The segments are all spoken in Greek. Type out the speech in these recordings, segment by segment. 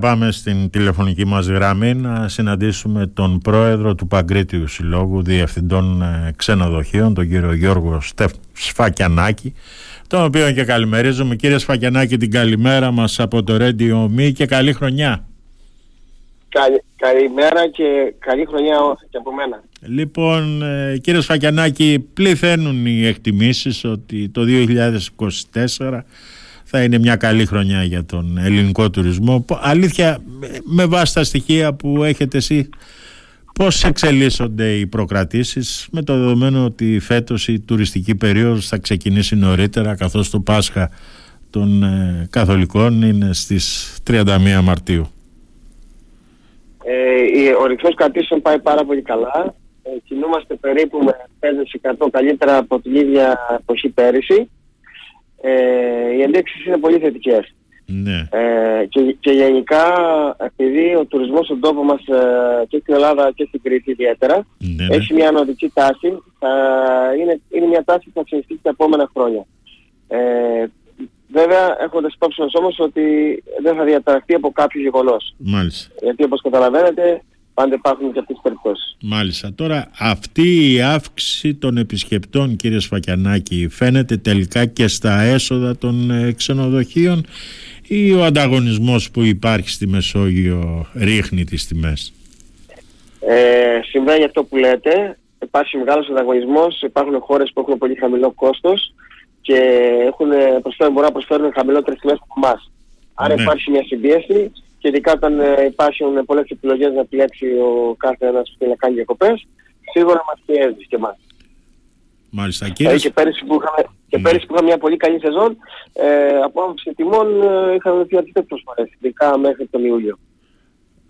Πάμε στην τηλεφωνική μας γραμμή να συναντήσουμε τον πρόεδρο του Παγκρίτιου Συλλόγου Διευθυντών ε, Ξενοδοχείων, τον κύριο Γιώργο Στεφ Σφακιανάκη, τον οποίο και καλημερίζουμε. Κύριε Σφακιανάκη, την καλημέρα μας από το Radio Me και καλή χρονιά. καλημέρα και καλή χρονιά και από μένα. Λοιπόν, ε, κύριε Σφακιανάκη, πληθαίνουν οι εκτιμήσεις ότι το 2024 θα είναι μια καλή χρονιά για τον ελληνικό τουρισμό. Αλήθεια, με βάση τα στοιχεία που έχετε εσύ, πώς εξελίσσονται οι προκρατήσεις με το δεδομένο ότι φέτος η τουριστική περίοδος θα ξεκινήσει νωρίτερα καθώς το Πάσχα των ε, Καθολικών είναι στις 31 Μαρτίου. Ε, ο ρυθμός κρατήσεων πάει πάρα πολύ καλά. Ε, κινούμαστε περίπου με 5% καλύτερα από την ίδια εποχή πέρυσι ε, οι ενδείξεις είναι πολύ θετικές. Ναι. Ε, και, και γενικά επειδή ο τουρισμός στον τόπο μας ε, και στην Ελλάδα και στην Κρήτη ιδιαίτερα ναι, ναι. έχει μια ανωδική τάση, είναι, είναι μια τάση που θα συνεχίσει τα επόμενα χρόνια. Ε, βέβαια έχοντας υπόψη μας όμως ότι δεν θα διαταραχθεί από κάποιο γεγονός. Μάλιστα. Γιατί όπως καταλαβαίνετε πάντα υπάρχουν και αυτές τις περιπτώσεις. Μάλιστα. Τώρα αυτή η αύξηση των επισκεπτών κύριε Σφακιανάκη φαίνεται τελικά και στα έσοδα των ε, ξενοδοχείων ή ο ανταγωνισμός που υπάρχει στη Μεσόγειο ρίχνει τις τιμές; Ε, συμβαίνει αυτό που λέτε. Υπάρχει μεγάλος ανταγωνισμός. Υπάρχουν χώρες που έχουν πολύ χαμηλό κόστος και έχουν, προσφέρουν, μπορούν να προσφέρουν χαμηλότερες τιμές από εμάς. Άρα Ναι. υπάρχει μια συμπίεση και ειδικά όταν ε, υπάρχουν πολλές επιλογές να επιλέξει ο κάθε ένας που θέλει να κάνει διακοπές, σίγουρα μας πιέζει και εμάς. Μάλιστα. Δηλαδή Κύριε, και πέρυσι που είχαμε, και Ναι. πέρυσι που είχαμε μια πολύ καλή σεζόν, ε, από άποψη τιμών ε, είχαμε δει αρκετές προσφορές, ειδικά μέχρι τον Ιούλιο.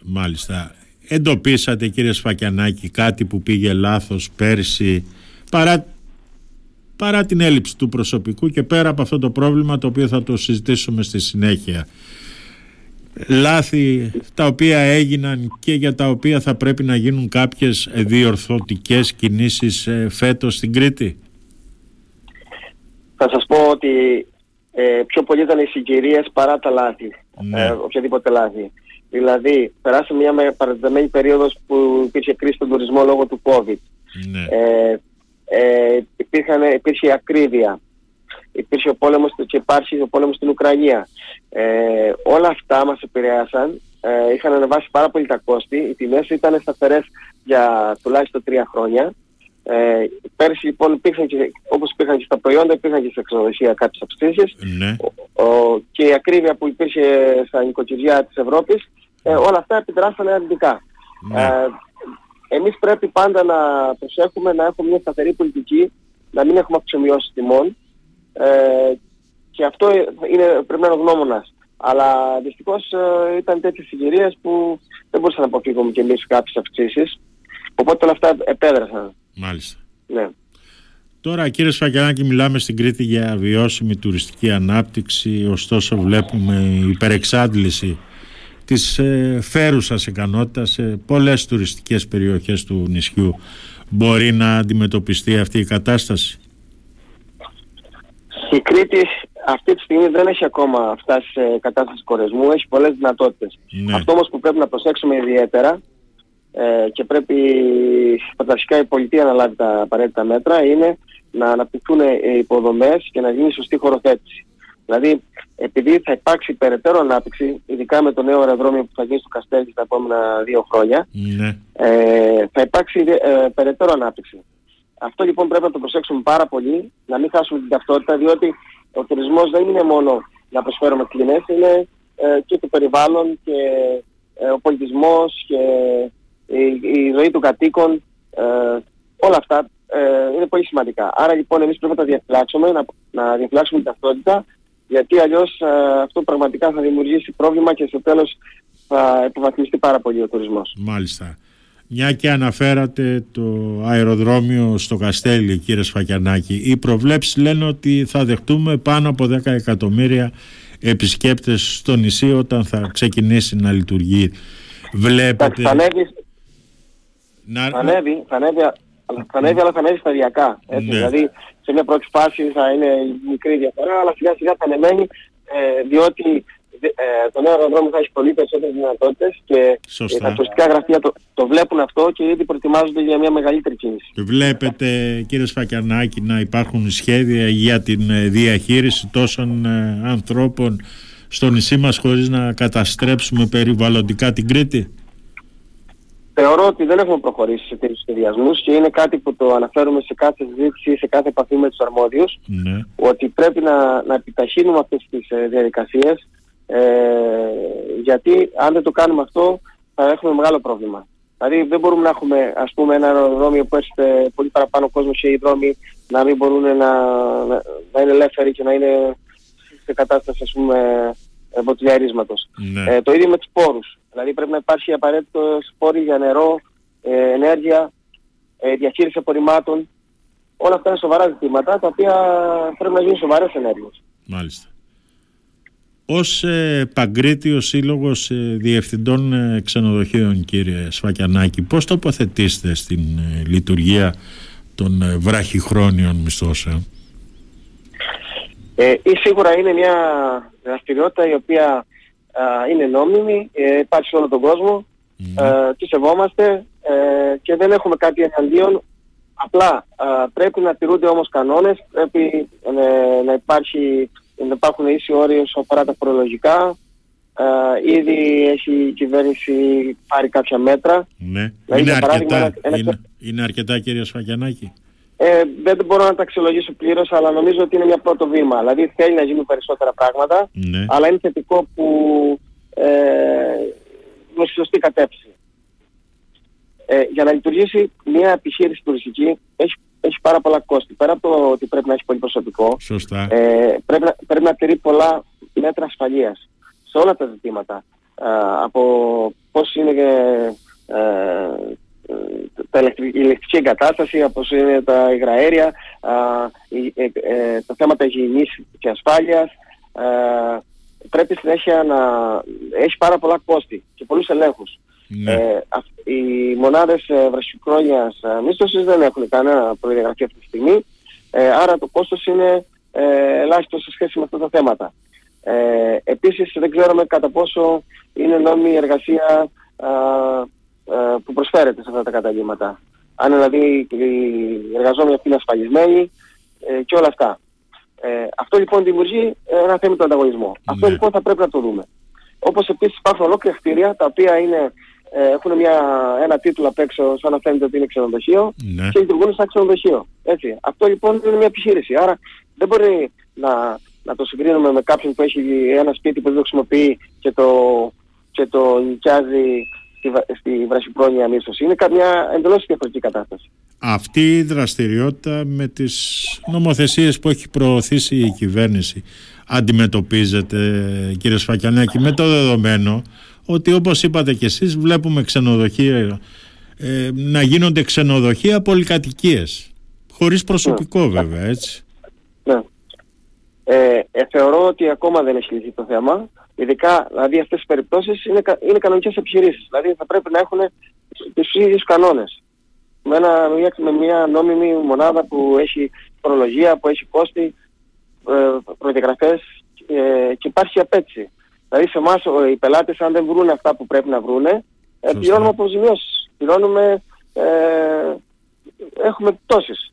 Μάλιστα. Εντοπίσατε κύριε Σφακιανάκη κάτι που πήγε λάθος πέρσι παρά, παρά την έλλειψη του προσωπικού και πέρα από αυτό το πρόβλημα το οποίο θα το συζητήσουμε στη συνέχεια. Λάθη τα οποία έγιναν και για τα οποία θα πρέπει να γίνουν κάποιες διορθωτικές κινήσεις ε, φέτος στην Κρήτη; Θα σας πω ότι ε, πιο πολύ ήταν οι συγκυρίες παρά τα λάθη, Ναι. ε, οποιαδήποτε λάθη. Δηλαδή, περάσαμε μια με- παρατεταμένη περίοδος που υπήρχε κρίση στον τουρισμό λόγω του COVID. Ναι. Ε, ε, υπήρχαν, υπήρχε η ακρίβεια. Υπήρχε ο πόλεμος και υπάρχει ο πόλεμος στην Ουκρανία. Ε, όλα αυτά μας επηρέασαν. Ε, είχαν ανεβάσει πάρα πολύ τα κόστη. Οι τιμές ήταν σταθερές για τουλάχιστον τρία χρόνια. Ε, πέρσι λοιπόν υπήρχαν και, όπως υπήρχαν και στα προϊόντα, υπήρχαν και στα ξενοδοχεία κάποιες αυξήσεις. ναι. Ο, ο- και η ακρίβεια που υπήρχε στα νοικοκυριά της Ευρώπης, ε, όλα αυτά επιδράσανε αρνητικά. Ναι. Ε, εμείς πρέπει πάντα να προσέχουμε να έχουμε μια σταθερή πολιτική, να μην έχουμε αυξομοιώσεις τιμών ε, και αυτό είναι, πρέπει να είναι ο γνώμονας. Αλλά δυστυχώς ε, ήταν τέτοιες συγκυρίες που δεν μπορούσαμε να αποφύγουμε και εμείς κάποιες αυξήσεις. Οπότε όλα αυτά επέδρασαν. Μάλιστα. Ναι. Τώρα κύριε Σφακιανάκη μιλάμε στην Κρήτη για βιώσιμη τουριστική ανάπτυξη ωστόσο βλέπουμε υπερεξάντληση της ε, φέρουσας ικανότητας σε πολλές τουριστικές περιοχές του νησιού. Μπορεί να αντιμετωπιστεί αυτή η κατάσταση; Η Κρήτη αυτή τη στιγμή δεν έχει ακόμα φτάσει σε κατάσταση κορεσμού, έχει πολλές δυνατότητες. Ναι. Αυτό όμως που πρέπει να προσέξουμε ιδιαίτερα ε, και πρέπει φανταστικά η πολιτεία να λάβει τα απαραίτητα μέτρα είναι να αναπτυχθούν οι υποδομές και να γίνει σωστή χωροθέτηση. Δηλαδή, επειδή θα υπάρξει περαιτέρω ανάπτυξη, ειδικά με το νέο αεροδρόμιο που θα γίνει στο Καστέλι τα επόμενα δύο χρόνια, Ναι. ε, θα υπάρξει ε, περαιτέρω ανάπτυξη. Αυτό λοιπόν πρέπει να το προσέξουμε πάρα πολύ, να μην χάσουμε την ταυτότητα, διότι ο τουρισμός δεν είναι μόνο να προσφέρουμε κλινές, είναι ε, και το περιβάλλον και ε, ο πολιτισμός και η, η ζωή των κατοίκων, ε, όλα αυτά ε, είναι πολύ σημαντικά. Άρα λοιπόν εμείς πρέπει να τα διαφυλάξουμε, να, να διαφυλάξουμε την ταυτότητα, γιατί αλλιώς ε, αυτό πραγματικά θα δημιουργήσει πρόβλημα και στο τέλος θα υποβαθμιστεί πάρα πολύ ο τουρισμός. Μάλιστα. Μια και αναφέρατε το αεροδρόμιο στο Καστέλι κύριε Σφακιανάκη οι προβλέψεις λένε ότι θα δεχτούμε πάνω από 10 εκατομμύρια επισκέπτες στο νησί όταν θα ξεκινήσει να λειτουργεί. Βλέπετε... Εντάξει, θα ανέβει, να... θα ανέβει, θα ανέβει, αλλά- θα ανέβει, αλλά θα ανέβει σταδιακά. Έτσι. Ναι. Δηλαδή, σε μια πρώτη φάση θα είναι μικρή διαφορά, αλλά σιγά σιγά θα ανεβαίνει, ε, διότι ε, το νέο αεροδρόμιο θα έχει πολύ περισσότερες δυνατότητες και Σωστά. τα τουριστικά γραφεία το, το βλέπουν αυτό και ήδη προετοιμάζονται για μια μεγαλύτερη κίνηση. Βλέπετε κύριε Σφακιανάκη να υπάρχουν σχέδια για την ε, διαχείριση τόσων ε, ανθρώπων στο νησί μας χωρίς να καταστρέψουμε περιβαλλοντικά την Κρήτη; Θεωρώ ότι δεν έχουμε προχωρήσει σε τέτοιους σχεδιασμούς και είναι κάτι που το αναφέρουμε σε κάθε συζήτηση, σε κάθε επαφή με τους αρμόδιους, Ναι. ότι πρέπει να, να επιταχύνουμε αυτές τις ε, διαδικασίες, ε, γιατί αν δεν το κάνουμε αυτό θα έχουμε μεγάλο πρόβλημα. Δηλαδή δεν μπορούμε να έχουμε ας πούμε ένα αεροδρόμιο που έρχεται πολύ παραπάνω κόσμο και οι δρόμοι να μην μπορούν να, να, να είναι ελεύθεροι και να είναι σε κατάσταση ας πούμε εμποτιλιαρίσματος. Ναι. Ε, το ίδιο με τους πόρους. Δηλαδή πρέπει να υπάρχει απαραίτητο πόροι για νερό, ε, ενέργεια, ε, διαχείριση απορριμμάτων. Όλα αυτά είναι σοβαρά ζητήματα τα οποία πρέπει να γίνουν σοβαρές ενέργειες. Μάλιστα. Ως ε, Παγκρίτιος Σύλλογος ε, Διευθυντών ε, Ξενοδοχείων κύριε Σφακιανάκη πώς τοποθετήσετε στην ε, λειτουργία των ε, βραχυχρόνιων μισθώσεων; Ε, ή σίγουρα είναι μια δραστηριότητα η οποία α, είναι νόμιμη, ε, υπάρχει σε όλο τον κόσμο, Ναι. ε, τη σεβόμαστε ε, και δεν έχουμε κάτι εναντίον. Απλά α, πρέπει να τηρούνται όμως κανόνες, πρέπει ε, να, υπάρχει, να υπάρχουν ίσοι όροι όσο αφορά τα φορολογικά. Ε, ήδη έχει η κυβέρνηση πάρει κάποια μέτρα. Ναι. Δηλαδή, Είναι για παράδειγμα, αρκετά, ένα- είναι, είναι αρκετά κύριε Σφακιανάκη. Ε, δεν μπορώ να τα αξιολογήσω πλήρως, αλλά νομίζω ότι είναι μια πρώτο βήμα. Δηλαδή θέλει να γίνουν περισσότερα πράγματα. Ναι. αλλά είναι θετικό που ε, είναι στη σωστή κατεύθυνση. Ε, για να λειτουργήσει μια επιχείρηση τουριστική έχει, έχει πάρα πολλά κόστη. Πέρα από το ότι πρέπει να έχει πολύ προσωπικό, Σωστά. ε, πρέπει, να, πρέπει να τηρεί πολλά μέτρα ασφαλείας σε όλα τα ζητήματα. Ε, από πώς είναι ε, ε, τα ηλεκτρι- η ηλεκτρική εγκατάσταση, από πώς είναι τα υγραέρια, α, η- ε, ε, τα θέματα υγιεινής και ασφάλειας. Ε, πρέπει συνέχεια να έχει πάρα πολλά κόστη και πολλούς ελέγχους. Ναι. Ε, αυ- οι μονάδες ε, βρασικρόνιας ε, μίσθωσης δεν έχουν κανένα προδιαγραφή αυτή τη στιγμή, ε, άρα το κόστος είναι ε, ελάχιστο σε σχέση με αυτά τα θέματα. Ε, επίσης δεν ξέρουμε κατά πόσο είναι νόμιμη η εργασία α, α, που προσφέρεται σε αυτά τα καταλήμματα. Αν δηλαδή οι εργαζόμενοι αυτοί είναι ασφαλισμένοι ε, και όλα αυτά. Ε, αυτό λοιπόν δημιουργεί ε, ένα θέμα του ανταγωνισμού. Αυτό Ναι. λοιπόν θα πρέπει να το δούμε. Όπως επίσης υπάρχουν ολόκληρα κτίρια τα οποία είναι, ε, έχουν μια, ένα τίτλο απ' έξω σαν να φαίνεται ότι είναι ξενοδοχείο Ναι. και λειτουργούν σαν ξενοδοχείο. Έτσι. Αυτό λοιπόν είναι μια επιχείρηση. Άρα δεν μπορεί να, να το συγκρίνουμε με κάποιον που έχει ένα σπίτι που δεν το χρησιμοποιεί και το, και το νοικιάζει στη, βα- στη βρασιπρόνια μίσθωση. Είναι καμιά εντελώς διαφορετική κατάσταση. Αυτή η δραστηριότητα με τις νομοθεσίες που έχει προωθήσει η κυβέρνηση αντιμετωπίζεται κύριε Σφακιανάκη με το δεδομένο ότι όπως είπατε και εσείς βλέπουμε ξενοδοχεία ε, να γίνονται ξενοδοχεία πολυκατοικίες χωρίς προσωπικό βέβαια έτσι Ναι. Ε, ε, θεωρώ ότι ακόμα δεν έχει λυθεί το θέμα. Ειδικά, δηλαδή αυτές τις περιπτώσεις είναι, κα- είναι κανονικές επιχειρήσεις. Δηλαδή θα πρέπει να έχουν τους ίδιους κανόνες. Με, ένα, με, μια, με μια νόμιμη μονάδα που έχει φορολογία, που έχει κόστη, ε, προδιαγραφές ε, και υπάρχει απέτηση. Δηλαδή σε εμάς ο- οι πελάτες αν δεν βρουν αυτά που πρέπει να βρούνε, ε, Σωστά. πληρώνουμε αποζημιώσεις. Πληρώνουμε, ε, έχουμε πτώσεις.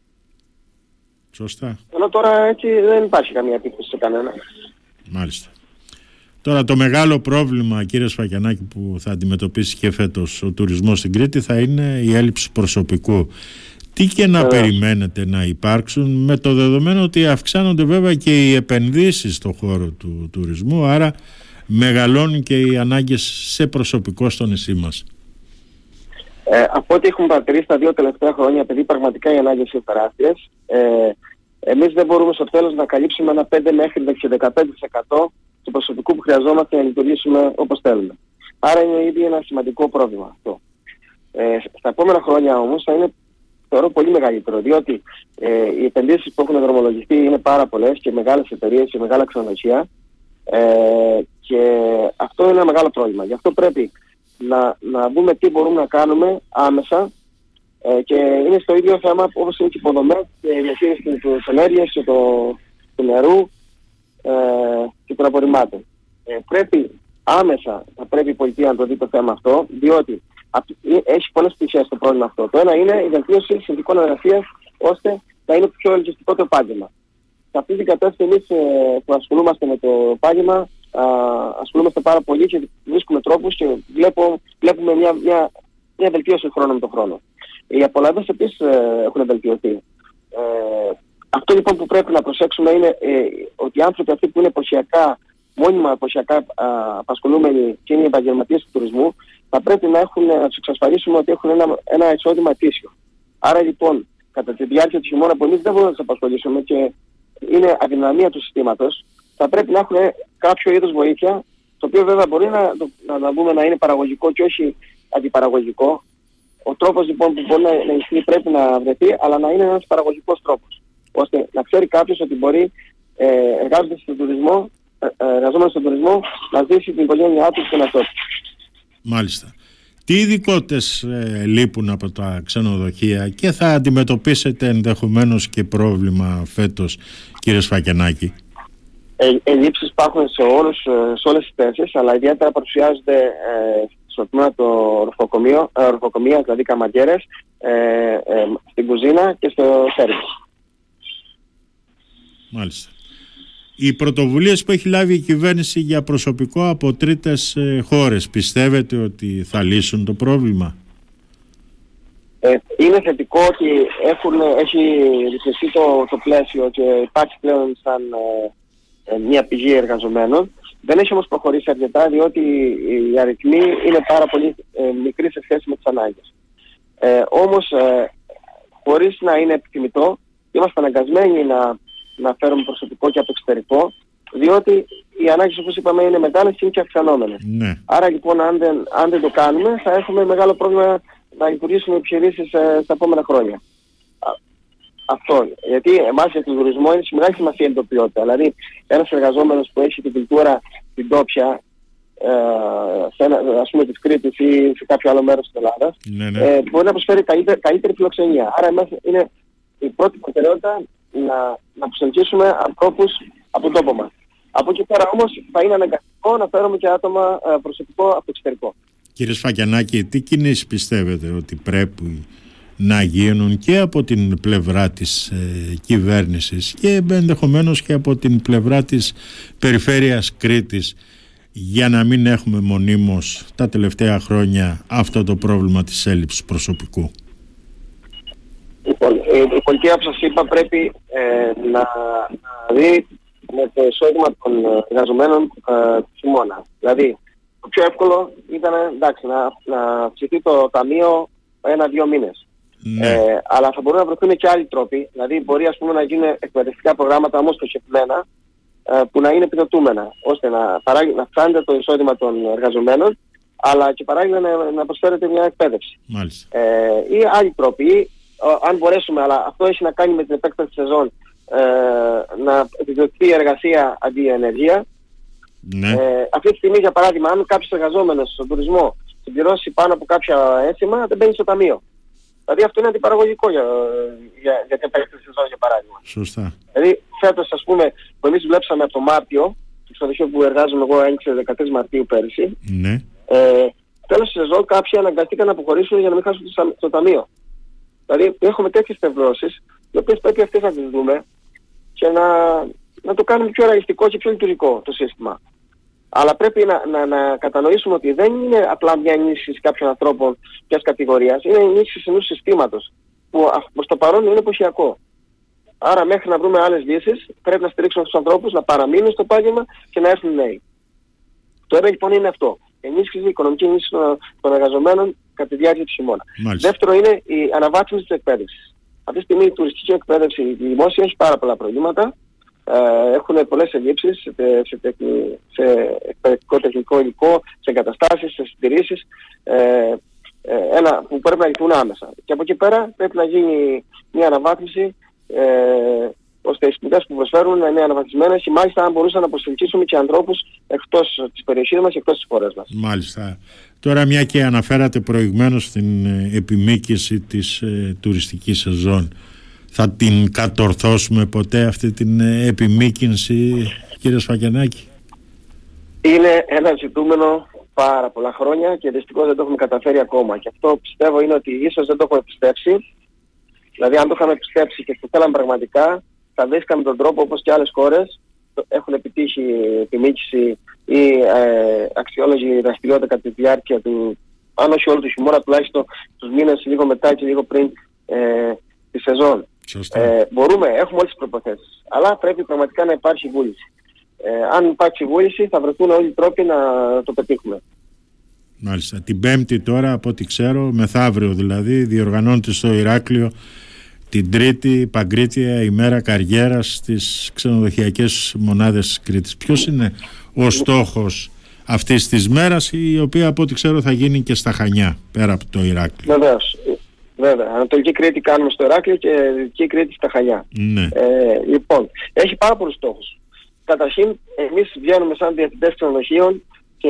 σωστά Ενώ τώρα έτσι δεν υπάρχει καμία επίπτωση σε κανένα. μάλιστα Τώρα το μεγάλο πρόβλημα κύριε Σφακιανάκη που θα αντιμετωπίσει και φέτος ο τουρισμός στην Κρήτη θα είναι η έλλειψη προσωπικού. Τι και να Βεβαίως. περιμένετε να υπάρξουν με το δεδομένο ότι αυξάνονται βέβαια και οι επενδύσεις στον χώρο του τουρισμού άρα μεγαλώνουν και οι ανάγκες σε προσωπικό στο νησί μας. Ε, από ό,τι έχουμε παρατηρήσει τα δύο τελευταία χρόνια, επειδή πραγματικά οι ανάγκες είναι τεράστιες, ε, εμείς δεν μπορούμε στο τέλος να καλύψουμε ένα 5 μέχρι και 15% του προσωπικού που χρειαζόμαστε για να λειτουργήσουμε όπως θέλουμε. Άρα είναι ήδη ένα σημαντικό πρόβλημα αυτό. Ε, στα επόμενα χρόνια όμως θα είναι θεωρώ πολύ μεγαλύτερο, διότι ε, οι επενδύσεις που έχουν δρομολογηθεί είναι πάρα πολλές και μεγάλες εταιρείες και μεγάλα ξενοδοχεία ε, και αυτό είναι ένα μεγάλο πρόβλημα. Γι' αυτό πρέπει να, να δούμε τι μπορούμε να κάνουμε άμεσα ε, και είναι στο ίδιο θέμα όπως είναι και οι υποδομές και η διαχείριση της ενέργειας και το, του νερού ε, και των απορριμμάτων. ε, πρέπει άμεσα θα πρέπει η πολιτεία να το δει το θέμα αυτό, διότι έχει πολλές πτυχές στο πρόβλημα αυτό. Το ένα είναι η βελτίωση συνδικών εργασίας ώστε να είναι πιο ελκυστικό το επάγγελμα. Σε αυτή την κατάσταση εμείς ε, που ασχολούμαστε με το επάγγελμα ασχολούμαστε πάρα πολύ και βρίσκουμε τρόπους και βλέπω, βλέπουμε μια, μια, μια βελτίωση χρόνο με τον χρόνο. Οι απολαύσεις επίσης ε, έχουν βελτιωθεί. Ε, αυτό λοιπόν που πρέπει να προσέξουμε είναι ε, ότι οι άνθρωποι αυτοί που είναι εποχιακά, μόνιμα εποχιακά απασχολούμενοι και είναι επαγγελματίες του τουρισμού, θα πρέπει να, έχουν, να τους εξασφαλίσουμε ότι έχουν ένα, ένα εισόδημα αιτήσιο. Άρα λοιπόν, κατά τη διάρκεια του χειμώνα που εμείς δεν μπορούμε να τους απασχολήσουμε και είναι αδυναμία του συστήματος, θα πρέπει να έχουν κάποιο είδος βοήθεια, το οποίο βέβαια μπορεί να, να, να, να, να είναι παραγωγικό και όχι αντιπαραγωγικό, ο τρόπος λοιπόν που μπορεί να, να ισχύει πρέπει να βρεθεί, αλλά να είναι ένας παραγωγικός τρόπος. Ώστε να ξέρει κάποιος ότι μπορεί ε, εργάζοντας στον τουρισμό, ε, ε εργαζόμενος στον τουρισμό, να ζήσει την οικογένειά του και τον εαυτό Μάλιστα. Τι ειδικότητες ε, λείπουν από τα ξενοδοχεία και θα αντιμετωπίσετε ενδεχομένως και πρόβλημα φέτος κύριε Σφακενάκη; Ε, ελλείψεις υπάρχουν σε, όλους, ε, σε όλες τις θέσεις, αλλά ιδιαίτερα παρουσιάζονται ε, στο τμήμα το ορφοκομείο, ε, ορφοκομεία, δηλαδή καμαγκέρες, ε, ε, στην κουζίνα και στο σέρβις. Μάλιστα. Οι πρωτοβουλίες που έχει λάβει η κυβέρνηση για προσωπικό από τρίτες ε, χώρες, πιστεύετε ότι θα λύσουν το πρόβλημα; Ε, είναι θετικό ότι έχουν, έχει ρυθμιστεί το, το πλαίσιο και υπάρχει πλέον σαν ε, μια πηγή εργαζομένων. Δεν έχει όμως προχωρήσει αρκετά διότι οι αριθμοί είναι πάρα πολύ ε, μικροί σε σχέση με τις ανάγκες. Ε, όμως, ε, χωρίς να είναι επιθυμητό, είμαστε αναγκασμένοι να, να φέρουμε προσωπικό και από το εξωτερικό, διότι οι ανάγκες όπως είπαμε είναι μεγάλες και είναι και αυξανόμενες. Ναι. Άρα λοιπόν αν δεν, αν δεν το κάνουμε θα έχουμε μεγάλο πρόβλημα να λειτουργήσουμε επιχειρήσεις ε, στα επόμενα χρόνια. Αυτό. Γιατί εμάς για τον τουρισμό είναι μεγάλη σημασία η τοπιότητα. Δηλαδή, ένας εργαζόμενος που έχει την κουλτούρα την τόπια, ε, σε ένα, ας πούμε της Κρήτης ή σε κάποιο άλλο μέρος της Ελλάδας, ναι, ναι. Ε, μπορεί να προσφέρει καλύτερη, καλύτερη φιλοξενία. Άρα εμάς είναι η πρώτη προτεραιότητα να, να προσελκύσουμε ανθρώπους από τον τόπο μας. Από εκεί πέρα όμως θα είναι αναγκαστικό να φέρουμε και άτομα ε, προσωπικό από το εξωτερικό. Κύριε Σφακιανάκη, τι κινήσεις πιστεύετε ότι πρέπει να γίνουν και από την πλευρά της ε, κυβέρνησης και ενδεχομένως και από την πλευρά της περιφέρειας Κρήτης για να μην έχουμε μονίμως τα τελευταία χρόνια αυτό το πρόβλημα της έλλειψης προσωπικού; Λοιπόν, ε, η πολιτεία που σας είπα πρέπει ε, να, δει με το εισόδημα των εργαζομένων ε, του χειμώνα. Δηλαδή, το πιο εύκολο ήταν εντάξει, να, να ψηθεί το ταμείο ένα-δύο μήνες. Ναι. Ε, αλλά θα μπορούν να βρεθούν και άλλοι τρόποι. Δηλαδή, μπορεί ας πούμε, να γίνουν εκπαιδευτικά προγράμματα όμως στοχευμένα ε, που να είναι επιδοτούμενα, ώστε να, παράγει, να φτάνεται το εισόδημα των εργαζομένων, αλλά και παράλληλα να, να προσφέρεται μια εκπαίδευση. Μάλιστα. Ε, ή άλλοι τρόποι, αν μπορέσουμε, αλλά αυτό έχει να κάνει με την επέκταση της σεζόν, ε, να επιδοτηθεί η εργασία αντί η ενεργεία. Ναι. Ε, αυτή τη στιγμή, για παράδειγμα, αν κάποιος εργαζόμενος στον τουρισμό συμπληρώσει πάνω από κάποια ένσημα, δεν μπαίνει στο ταμείο. Δηλαδή αυτό είναι αντιπαραγωγικό για, για, για την επέκταση σεζόν για παράδειγμα. Σωστά. Δηλαδή φέτος ας πούμε που εμείς δουλέψαμε από το Μάρτιο, το ξενοδοχείο που εργάζομαι εγώ έγκυσε 13 Μαρτίου πέρυσι, ναι. ε, τέλος της σεζόν κάποιοι αναγκαστήκαν να αποχωρήσουν για να μην χάσουν το, το ταμείο. Δηλαδή έχουμε τέτοιες τευρώσεις, οι οποίες πρέπει αυτές να τις δούμε και να, να το κάνουμε πιο ρεαλιστικό και πιο λειτουργικό το σύστημα. Αλλά πρέπει να, να, να κατανοήσουμε ότι δεν είναι απλά μια ενίσχυση κάποιων ανθρώπων μιας κατηγορίας, είναι ενίσχυση ενός συστήματος που προς το παρόν είναι εποχιακό. Άρα μέχρι να βρούμε άλλες λύσεις πρέπει να στηρίξουμε τους ανθρώπους να παραμείνουν στο επάγγελμα και να έρθουν νέοι. Το ένα λοιπόν είναι αυτό. Ενίσχυση, οικονομική ενίσχυση των εργαζομένων κατά τη διάρκεια του χειμώνα. Μάλιστα. Δεύτερο είναι η αναβάθμιση της εκπαίδευσης. Αυτή τη στιγμή η τουριστική εκπαίδευση, η δημόσια έχει πάρα πολλά προβλήματα ε, έχουν πολλές ελλείψεις σε, σε, σε εκπαιδευτικό τεχνικό υλικό, σε εγκαταστάσεις, σε συντηρήσεις, ε, ε, ένα που πρέπει να λυθούν άμεσα. Και από εκεί πέρα πρέπει να γίνει μια αναβάθμιση ε, ώστε οι σπουδές που προσφέρουν να είναι αναβαθμισμένες και μάλιστα αν μπορούσαν να προσελκύσουμε και ανθρώπους εκτός της περιοχής μας και εκτός της χώρας μας. Μάλιστα. Τώρα μια και αναφέρατε προηγουμένως την ε, επιμήκυση της ε, τουριστικής σεζόν θα την κατορθώσουμε ποτέ αυτή την ε, επιμήκυνση κύριε Σφακενάκη; Είναι ένα ζητούμενο πάρα πολλά χρόνια και δυστυχώς δεν το έχουμε καταφέρει ακόμα. Και αυτό πιστεύω είναι ότι ίσως δεν το έχουμε πιστέψει. Δηλαδή αν το είχαμε πιστέψει και το θέλαμε πραγματικά, θα βρίσκαμε τον τρόπο όπως και άλλες χώρες έχουν επιτύχει επιμήκυση ή ε, αξιόλογη δραστηριότητα κατά τη διάρκεια του, αν όχι όλο του χειμώνα, τουλάχιστον τους μήνες λίγο μετά και λίγο πριν ε, τη σεζόν. Ε, μπορούμε, έχουμε όλες τις προποθέσεις. Αλλά πρέπει πραγματικά να υπάρχει βούληση. Ε, αν υπάρξει βούληση θα βρεθούν όλοι οι τρόποι να το πετύχουμε. Μάλιστα. Την Πέμπτη τώρα, από ό,τι ξέρω, μεθαύριο δηλαδή, διοργανώνεται στο Ηράκλειο την τρίτη παγκρίτια ημέρα καριέρας στις ξενοδοχειακές μονάδες Κρήτης. Ποιος είναι ο στόχος αυτής της μέρας η οποία από ό,τι ξέρω θα γίνει και στα Χανιά πέρα από το Ηράκλειο; Βεβαίως. Βέβαια. Ανατολική Κρήτη κάνουμε στο Ηράκλειο και Δυτική Κρήτη στα Χανιά. Ναι. Ε, λοιπόν, έχει πάρα πολλούς στόχους. Καταρχήν, εμείς βγαίνουμε σαν διευθυντές ξενοδοχείων και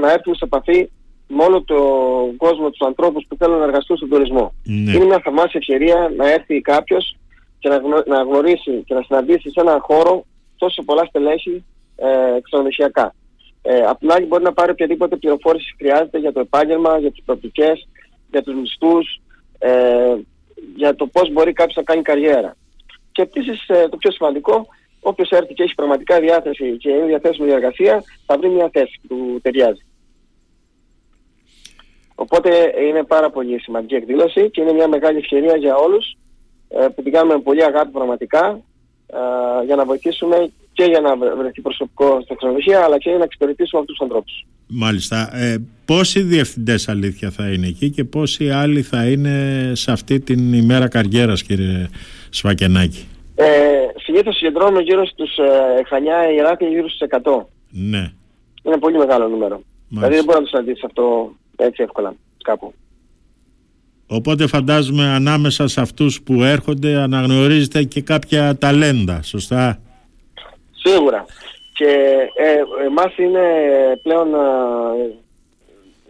να έρθουμε σε επαφή με όλο τον κόσμο, τους ανθρώπους που θέλουν να εργαστούν στον τουρισμό. Ναι. Είναι μια θαυμάσια ευκαιρία να έρθει κάποιος και να, γνω, να γνωρίσει και να συναντήσει σε έναν χώρο τόσο πολλά στελέχη ε, ξενοδοχειακά. Ε, απ' την άλλη μπορεί να πάρει οποιαδήποτε πληροφόρηση χρειάζεται για το επάγγελμα, για τις προοπτικές, για τους μισθούς, ε, για το πώς μπορεί κάποιος να κάνει καριέρα. Και επίσης ε, το πιο σημαντικό, όποιος έρθει και έχει πραγματικά διάθεση και είναι διαθέσιμη για εργασία, θα βρει μια θέση που του ταιριάζει. Οπότε είναι πάρα πολύ σημαντική εκδήλωση και είναι μια μεγάλη ευκαιρία για όλους ε, που την κάνουμε με πολύ αγάπη πραγματικά ε, για να βοηθήσουμε και για να βρεθεί προσωπικό στα ξενοδοχεία αλλά και για να εξυπηρετήσουμε αυτούς τους ανθρώπους. Μάλιστα. Ε, πόσοι διευθυντές αλήθεια θα είναι εκεί και πόσοι άλλοι θα είναι σε αυτή την ημέρα καριέρας κύριε Σφακενάκη; Ε, συνήθως συγκεντρώνουμε γύρω στους ε, Χανιά Ιεράκλη γύρω στους 100. Ναι. Είναι πολύ μεγάλο νούμερο. Μάλιστα. Δηλαδή δεν μπορεί να το συναντήσει αυτό έτσι εύκολα κάπου. Οπότε φαντάζομαι ανάμεσα σε αυτούς που έρχονται αναγνωρίζετε και κάποια ταλέντα, σωστά; Σίγουρα. Και ε, εμάς είναι πλέον ε,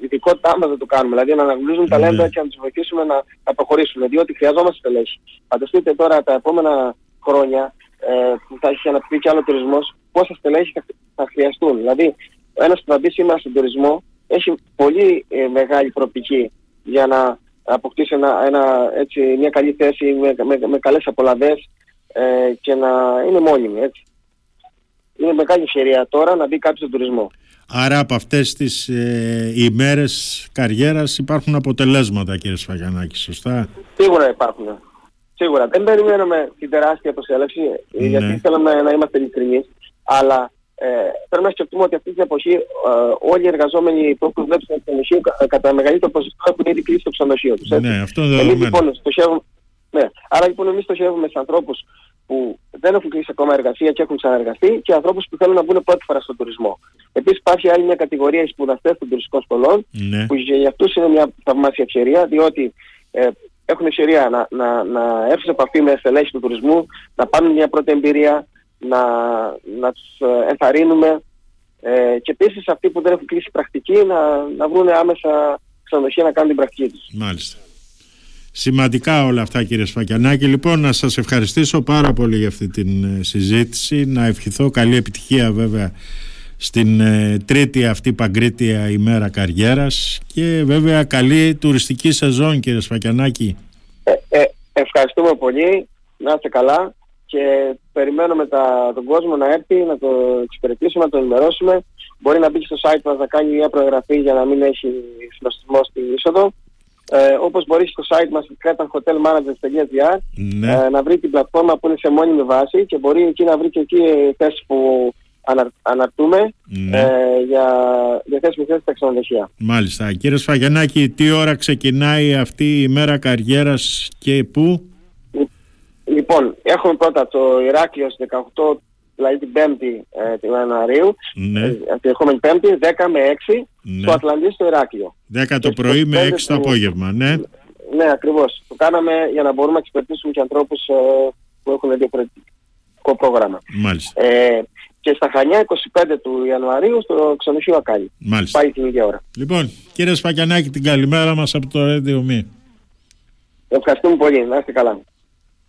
ειδικότητά μας να το κάνουμε. Δηλαδή να αναγνωρίζουμε ταλέντα Ναι. και να τους βοηθήσουμε να, να προχωρήσουμε. Διότι χρειαζόμαστε στελέχη. Φανταστείτε τώρα τα επόμενα χρόνια ε, που θα έχει αναπτυχθεί και άλλο τουρισμός, πόσα στελέχη θα, θα χρειαστούν. Δηλαδή, ο ένας που θα μπει σήμερα στον τουρισμό έχει πολύ ε, μεγάλη προοπτική για να αποκτήσει ένα, ένα, έτσι, μια καλή θέση με, με, με καλές απολαβές ε, και να είναι μόνιμη. Έτσι. Είναι μεγάλη ευκαιρία τώρα να μπει κάποιος στον τουρισμό. Άρα από αυτές τις ε, ημέρες καριέρας υπάρχουν αποτελέσματα κύριε Σφαγιανάκη, σωστά; Σίγουρα υπάρχουν. Σίγουρα. Δεν περιμένουμε την τεράστια προσέλευση, Ναι. γιατί θέλουμε να είμαστε ειλικρινείς, αλλά ε, πρέπει να σκεφτούμε ότι αυτή την εποχή ε, όλοι οι εργαζόμενοι που έχουν δουλέψει στο ξενοδοχείο κα- κατά μεγαλύτερο ποσοστό έχουν ήδη κλείσει το ξενοδοχείο τους. έτσι. Ναι, αυτό είναι Εμείς δεδομένο. λοιπόν στοχεύουμε, ναι. Άρα λοιπόν εμείς στοχεύουμε σε ανθρώπους που δεν έχουν κλείσει ακόμα εργασία και έχουν ξαναεργαστεί και ανθρώπους που θέλουν να μπουν πρώτη φορά στον τουρισμό. Επίσης υπάρχει άλλη μια κατηγορία οι σπουδαστές των τουριστικών σχολών Ναι. που για αυτούς είναι μια θαυμάσια ευκαιρία διότι ε, έχουν ευκαιρία να, να, να έρθουν σε επαφή με στελέχη του τουρισμού, να πάρουν μια πρώτη εμπειρία, να, να τους ε, ενθαρρύνουμε ε, και επίσης αυτοί που δεν έχουν κλείσει πρακτική να, να βρουν άμεσα ξενοδοχεία να κάνουν την πρακτική τους. Μάλιστα. Σημαντικά όλα αυτά κύριε Σφακιανάκη. Λοιπόν να σας ευχαριστήσω πάρα πολύ για αυτή την ε, συζήτηση. Να ευχηθώ καλή επιτυχία βέβαια στην ε, τρίτη αυτή παγκρίτια ημέρα καριέρας και βέβαια καλή τουριστική σεζόν κύριε Σφακιανάκη. Ε, ε, ευχαριστούμε πολύ, να είστε καλά και περιμένουμε τα, τον κόσμο να έρθει, να το εξυπηρετήσουμε, να το ενημερώσουμε. Μπορεί να μπει και στο site μας να κάνει μια προεγραφή για να μην έχει συνοστισμό στην είσοδο. Ε, όπως μπορεί στο site μας cretanhotelmanagers.gr Ναι. ε, να βρει την πλατφόρμα που είναι σε μόνιμη βάση και μπορεί εκεί να βρει και εκεί ε, θέσεις που ανα, αναρτούμε Ναι. ε, για διαθέσιμη θέση στα ξενοδοχεία. Μάλιστα. Κύριε Σφαγιανάκη, τι ώρα ξεκινάει αυτή η ημέρα καριέρας και πού; Λοιπόν, έχουμε πρώτα το Ηράκλειος στις 18, δηλαδή την 5η ε, του Ιανουαρίου, Ναι. ε, την ερχόμενη 5η, 10 με 6, Ναι. στο Ατλαντή στο Ηράκλειο. 10 το και πρωί με 6 στις το 25 απόγευμα, ναι. Ναι, ακριβώς. Το κάναμε για να μπορούμε να εξυπηρετήσουμε και ανθρώπους ε, που έχουν διαφορετικό πρόγραμμα. Μάλιστα. Ε, και στα Χανιά 25 του Ιανουαρίου στο ξενοδοχείο Ακάλη. Μάλιστα. Πάει την ίδια ώρα. Λοιπόν, κύριε Σφακιανάκη, την καλημέρα μας από το Radio Me. Ευχαριστούμε πολύ. Να είστε καλά.